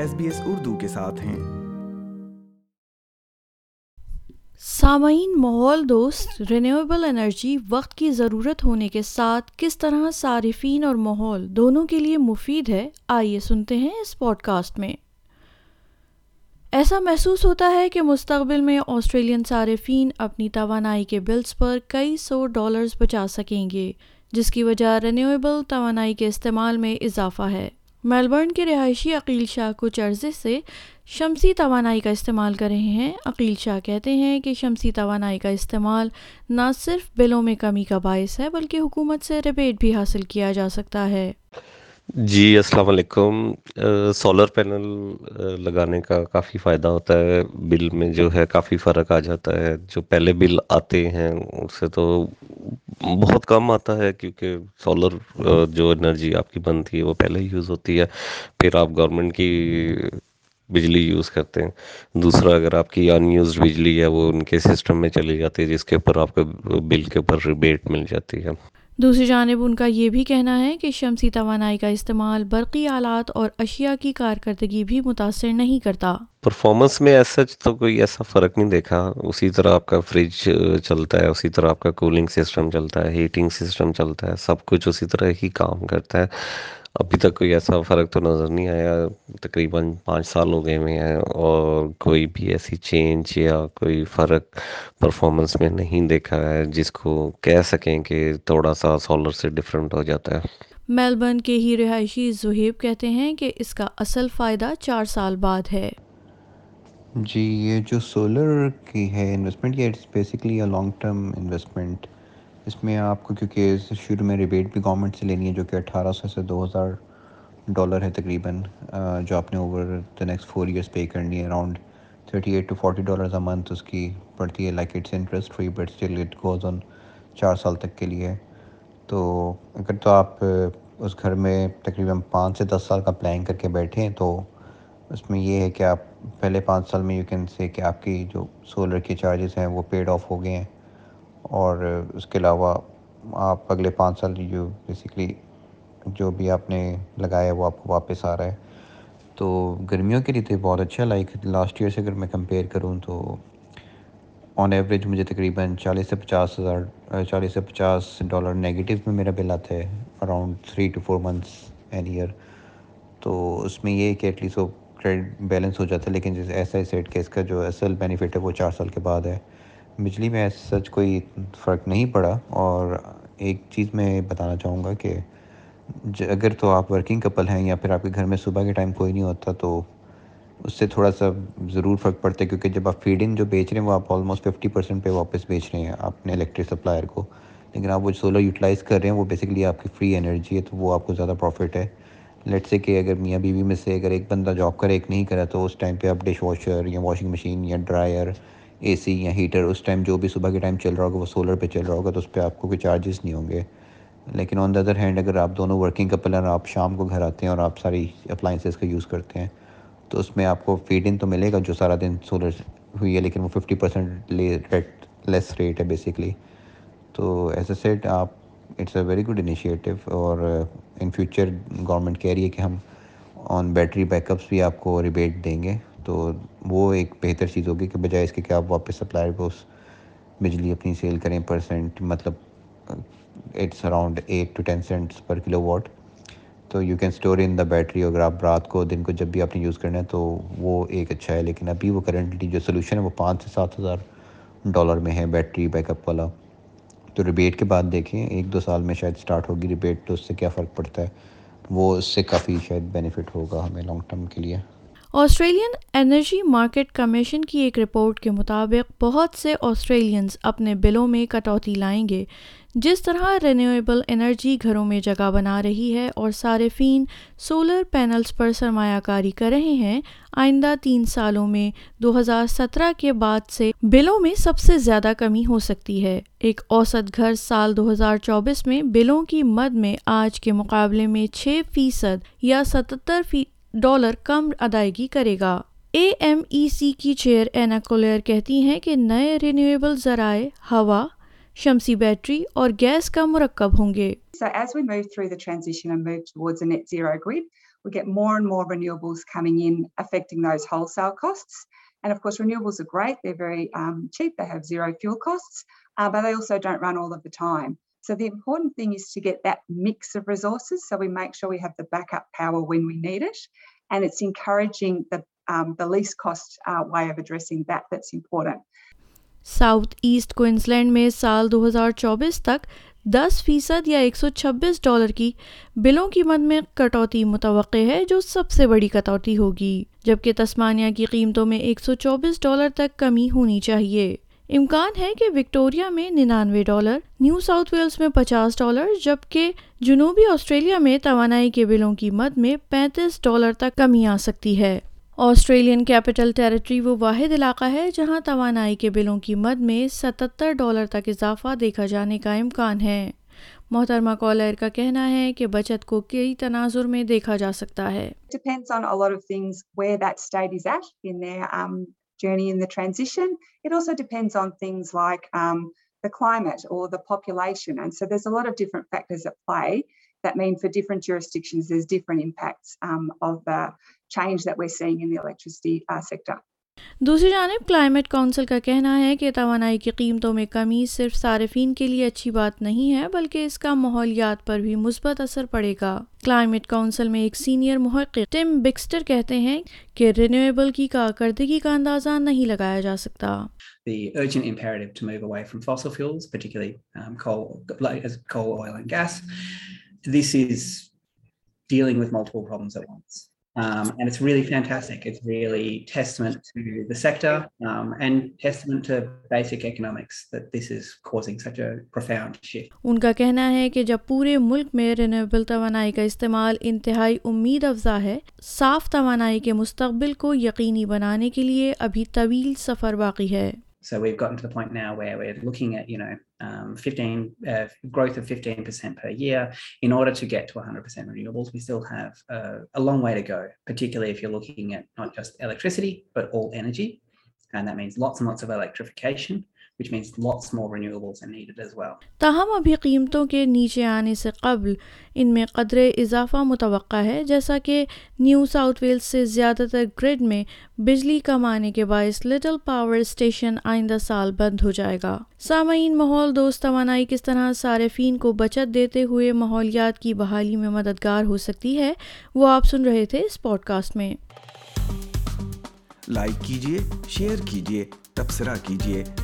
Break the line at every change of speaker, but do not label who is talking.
S B S Urdu کے ساتھ ہیں۔
سامعین، ماحول دوست رینیویبل انرجی وقت کی ضرورت ہونے کے ساتھ کس طرح صارفین اور ماحول دونوں کے لیے مفید ہے، آئیے سنتے ہیں اس پوڈ کاسٹ میں۔ ایسا محسوس ہوتا ہے کہ مستقبل میں آسٹریلین صارفین اپنی توانائی کے بلز پر کئی سو ڈالرز بچا سکیں گے، جس کی وجہ رینیویبل توانائی کے استعمال میں اضافہ ہے۔ میلبرن کے رہائشی عقیل شاہ کچھ عرصے سے شمسی توانائی کا استعمال کر رہے ہیں۔ عقیل شاہ کہتے ہیں کہ شمسی توانائی کا استعمال نہ صرف بلوں میں کمی کا باعث ہے، بلکہ حکومت سے ریبیٹ بھی حاصل کیا جا سکتا ہے۔
جی السلام علیکم۔ سولر پینل لگانے کا کافی فائدہ ہوتا ہے۔ بل میں جو ہے کافی فرق آ جاتا ہے۔ جو پہلے بل آتے ہیں، اس سے تو بہت کم آتا ہے کیونکہ سولر جو انرجی آپ کی بنتی ہے، وہ پہلے یوز ہوتی ہے۔ پھر آپ گورنمنٹ کی بجلی یوز کرتے ہیں۔ دوسرا، اگر آپ کی ان یوزڈ بجلی ہے، وہ ان کے سسٹم میں چلی جاتی ہے، جس کے اوپر آپ کو بل کے اوپر ریبیٹ مل جاتی ہے۔
دوسری جانب ان کا یہ بھی کہنا ہے کہ شمسی توانائی کا استعمال برقی آلات اور اشیاء کی کارکردگی بھی متاثر نہیں کرتا۔
پرفارمنس میں ایسا تو کوئی ایسا فرق نہیں دیکھا۔ اسی طرح آپ کا فریج چلتا ہے، اسی طرح آپ کا کولنگ سسٹم چلتا ہے ہیٹنگ سسٹم چلتا ہے، سب کچھ اسی طرح ہی کام کرتا ہے۔ ابھی تک کوئی ایسا فرق تو نظر نہیں آیا تقریباً پانچ سال ہو گئے ہوئے ہیں اور کوئی بھی ایسی چینج یا کوئی فرق پرفارمنس میں نہیں دیکھا ہے جس کو کہہ سکیں کہ تھوڑا سا سولر سے ڈفرینٹ ہو جاتا ہے۔
میلبرن کے ہی رہائشی زہیب کہتے ہیں کہ اس کا اصل فائدہ چار سال بعد ہے۔
جی یہ جو سولر کی ہے انویسٹمنٹ یہ it's basically a long term investment اس میں آپ کو کیونکہ شروع میں ریبیٹ بھی گورنمنٹ سے لینی ہے جو کہ اٹھارہ سو سے دو ہزار ڈالر ہے تقریباً جو آپ نے over the next four years پے کرنی ہے around thirty eight to forty dollars a month اس کی پڑتی ہے like it's interest free but still it goes on چار سال تک کے لیے۔ تو اگر تو آپ اس گھر میں تقریباً پانچ سے دس سال کا پلان کر کے بیٹھیں تو اس میں یہ ہے کہ آپ پہلے پانچ سال میں یو کین سے کہ آپ کی جو سولر کے چارجز ہیں وہ پیڈ آف ہو گئے ہیں۔ اور اس کے علاوہ آپ اگلے پانچ سال جو بیسکلی جو بھی آپ نے لگایا وہ آپ کو واپس آ رہا ہے۔ تو گرمیوں کے لیے تو بہت اچھا لائک لاسٹ ایئر سے اگر میں کمپیئر کروں تو آن ایوریج مجھے تقریباً چالیس سے پچاس ہزار، چالیس سے پچاس ڈالر نگیٹیو میں میرا بل آتا ہے around three to four months in year تو اس میں یہ ہے کہ ایٹ لیسٹ وہ کریڈٹ بیلنس ہو جاتا ہے، لیکن جیسے ایسا ہی سیٹ کہ اس کا جو اصل بینیفٹ ہے وہ چار سال کے بعد ہے۔ بجلی میں سچ کوئی فرق نہیں پڑا اور ایک چیز میں بتانا چاہوں گا کہ اگر تو آپ ورکنگ کپل ہیں یا پھر آپ کے گھر میں صبح کے ٹائم کوئی نہیں ہوتا تو اس سے تھوڑا سا ضرور فرق پڑتا ہے کیونکہ جب آپ فیڈنگ جو بیچ رہے ہیں وہ آپ آلموسٹ ففٹی پرسینٹ پہ واپس بیچ رہے ہیں اپنے الیکٹرک سپلائر کو لیکن آپ وہ سولر یوٹیلائز کر رہے ہیں وہ بیسکلی آپ کی فری انرجی ہے تو وہ آپ کو زیادہ پروفٹ ہے لیٹ سے کہ اگر میاں بیوی میں سے اگر ایک بندہ جاب کرے ایک نہیں کرا تو اس ٹائم پہ آپ ڈش واشر یا واشنگ مشین یا ڈرائر اے سی یا ہیٹر، اس ٹائم جو بھی صبح کے ٹائم چل رہا ہوگا، وہ سولر پہ چل رہا ہوگا، تو اس پہ آپ کو کوئی چارجز نہیں ہوں گے۔ لیکن آن دا ادر ہینڈ اگر آپ دونوں ورکنگ کپل ہیں اور آپ شام کو گھر آتے ہیں اور آپ ساری اپلائنسز کا یوز کرتے ہیں، تو اس میں آپ کو فیڈ ان تو ملے گا جو سارا دن سولر ہوئی ہے، لیکن وہ fifty percent rate less rate ہے بیسکلی تو ایز اے سیٹ آپ it's a very good initiative اور ان فیوچر گورنمنٹ کہہ رہی ہے کہ ہم آن بیٹری بیک اپس بھی آپ کو ریبیٹ دیں گے۔ تو وہ ایک بہتر چیز ہوگی کہ بجائے اس کے کہ آپ واپس سپلائر کو اس بجلی اپنی سیل کریں پرسینٹ مطلب it's around eight to ten cents per kilowatt تو you can store in the battery اگر آپ رات کو دن کو جب بھی آپ نے یوز کرنا ہے تو وہ ایک اچھا ہے، لیکن ابھی وہ کرنٹلی جو سولوشن ہے وہ پانچ سے سات ہزار ڈالر میں ہے بیٹری بیک اپ والا. تو ریبیٹ کے بعد دیکھیں، ایک دو سال میں شاید اسٹارٹ ہوگی ریبیٹ تو اس سے کیا فرق پڑتا ہے؟ وہ اس سے کافی شاید بینیفٹ ہوگا ہمیں لانگ ٹرم کے لیے.
آسٹریلین انرجی مارکیٹ کمیشن کی ایک رپورٹ کے مطابق بہت سے آسٹریلینز اپنے بلوں میں کٹوتی لائیں گے، جس طرح رینیویبل انرجی گھروں میں جگہ بنا رہی ہے اور صارفین سولر پینلز پر سرمایہ کاری کر رہے ہیں۔ آئندہ تین سالوں میں دو ہزار سترہ کے بعد سے بلوں میں سب سے زیادہ کمی ہو سکتی ہے۔ ایک اوسط گھر سال دو ہزار چوبیس میں بلوں کی مد میں آج کے مقابلے میں چھ فیصد یا ستتر فی ڈالر کم ادائیگی کرے گا۔ اے ایم ای سی کی چیئر اینا کولیئر کہتی ہیں کہ نئے رینیویبل ذرائع، ہوا، شمسی بیٹری اور گیس کا مرکب ہوں گے۔
So the important thing is to get that mix of resources. So we make sure we have the backup power when we need it, and it's encouraging the um, the least cost uh, way of addressing that that's important.
South southeast Queensland میں سال دو ہزار چوبیس تک دس فیصد یا ایک سو چھبیس dollar کی بلوں کی مد میں کٹوتی متوقع ہے جو سب سے بڑی کٹوتی ہوگی جبکہ تسمانیہ کی قیمتوں میں ایک سو چوبیس ڈالر تک کمی ہونی چاہیے امکان ہے کہ وکٹوریا میں ننانوے ڈالر، نیو ساؤتھ ویلز میں پچاس ڈالر، جبکہ جنوبی آسٹریلیا میں توانائی کے بلوں کی مد میں پینتیس ڈالر تک کمی آ سکتی ہے۔ آسٹریلین کیپٹل ٹیریٹری وہ واحد علاقہ ہے جہاں توانائی کے بلوں کی مد میں ستتر ڈالر تک اضافہ دیکھا جانے کا امکان ہے۔ محترمہ
کالر کا کہنا ہے کہ بچت کو کئی تناظر میں دیکھا جا سکتا ہے۔ Journey in the transition. It also depends on things like um, the climate or the population. And so there's a lot of different factors at play that mean for different jurisdictions there's different impacts um, of the change that we're seeing in the electricity uh, sector.
دوسری جانب climate council کا کہنا ہے کہ توانائی کی قیمتوں میں کمی صرف صارفین کے لیے اچھی بات نہیں ہے بلکہ اس کا ماحولیات پر بھی مثبت اثر پڑے گا کلائمیٹ کونسل میں ایک سینئر محقق ٹم بکسٹر کہتے ہیں کہ رینیویبل کی کارکردگی کا اندازہ نہیں لگایا جا سکتا
the urgent imperative to move away from fossil fuels, particularly um, coal, as coal, oil, and gas. This is dealing with multiple problems at once.
ان کا کہنا ہے کہ جب پورے ملک میں توانائی کا استعمال انتہائی امید افزا ہے صاف
توانائی کے مستقبل کو یقینی بنانے کے لیے ابھی طویل سفر باقی ہے um, 15 uh, growth of 15% per year. In order to get to 100% renewables, we still have uh, a long way to go, particularly if you're looking at not just electricity, but all energy. And that means lots and lots of electrification. تاہم ابھی قیمتوں کے نیچے آنے سے
قبل ان میں قدرے اضافہ متوقع ہے جیسا کہ نیو ساؤتھ ویلز سے زیادہ تر گریڈ میں بجلی کم آنے کے باعث لٹل پاور اسٹیشن آئندہ سال بند ہو جائے گا۔ سامعین ماحول دوست توانائی کس طرح صارفین کو بچت دیتے ہوئے ماحولیات کی بحالی میں مددگار ہو سکتی ہے وہ آپ سن رہے تھے اس پوڈ کاسٹ میں۔ لائک کیجیے شیئر
کیجیے تبصرہ کیجیے